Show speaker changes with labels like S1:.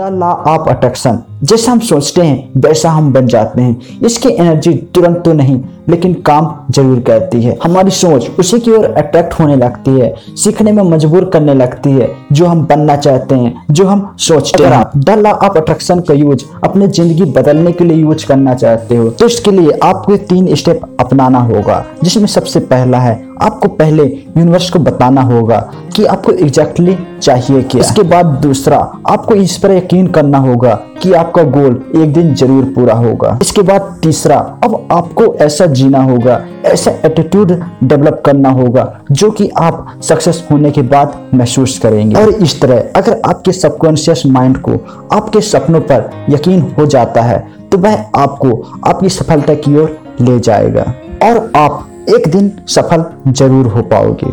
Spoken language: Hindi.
S1: The law of attraction. जैसा हम सोचते हैं वैसा हम बन जाते हैं। इसकी एनर्जी तुरंत तो नहीं लेकिन काम ज़रूर करती है। हमारी सोच उसी की ओर अट्रैक्ट होने लगती है सीखने में मजबूर करने लगती है जो हम बनना चाहते हैं जो हम सोचते हैं। द लॉ ऑफ़ अट्रैक्शन का यूज़ अपने ज़िंदगी बदलने के लिए यूज़ करना चाहते हो तो इसके लिए आपको तीन स्टेप अपनाना होगा जिसमें सबसे पहला है आपको पहले यूनिवर्स को बताना होगा कि आपको एग्जैक्टली exactly चाहिए क्या। इसके बाद दूसरा, आपको इस पर यकीन करना होगा कि आपका गोल एक दिन ज़रूर पूरा होगा। इसके बाद तीसरा, अब आपको ऐसा जीना होगा, ऐसा एटीट्यूड डेवलप करना होगा जो कि आप सक्सेस होने के बाद महसूस करेंगे। और इस तरह, अगर आपके सबकॉन्शियस माइंड को आपके सपनों पर यकीन हो जाता है तो वह आपको आपकी सफलता की ओर ले जाएगा। और आप एक दिन सफल ज़रूर हो पाओगे।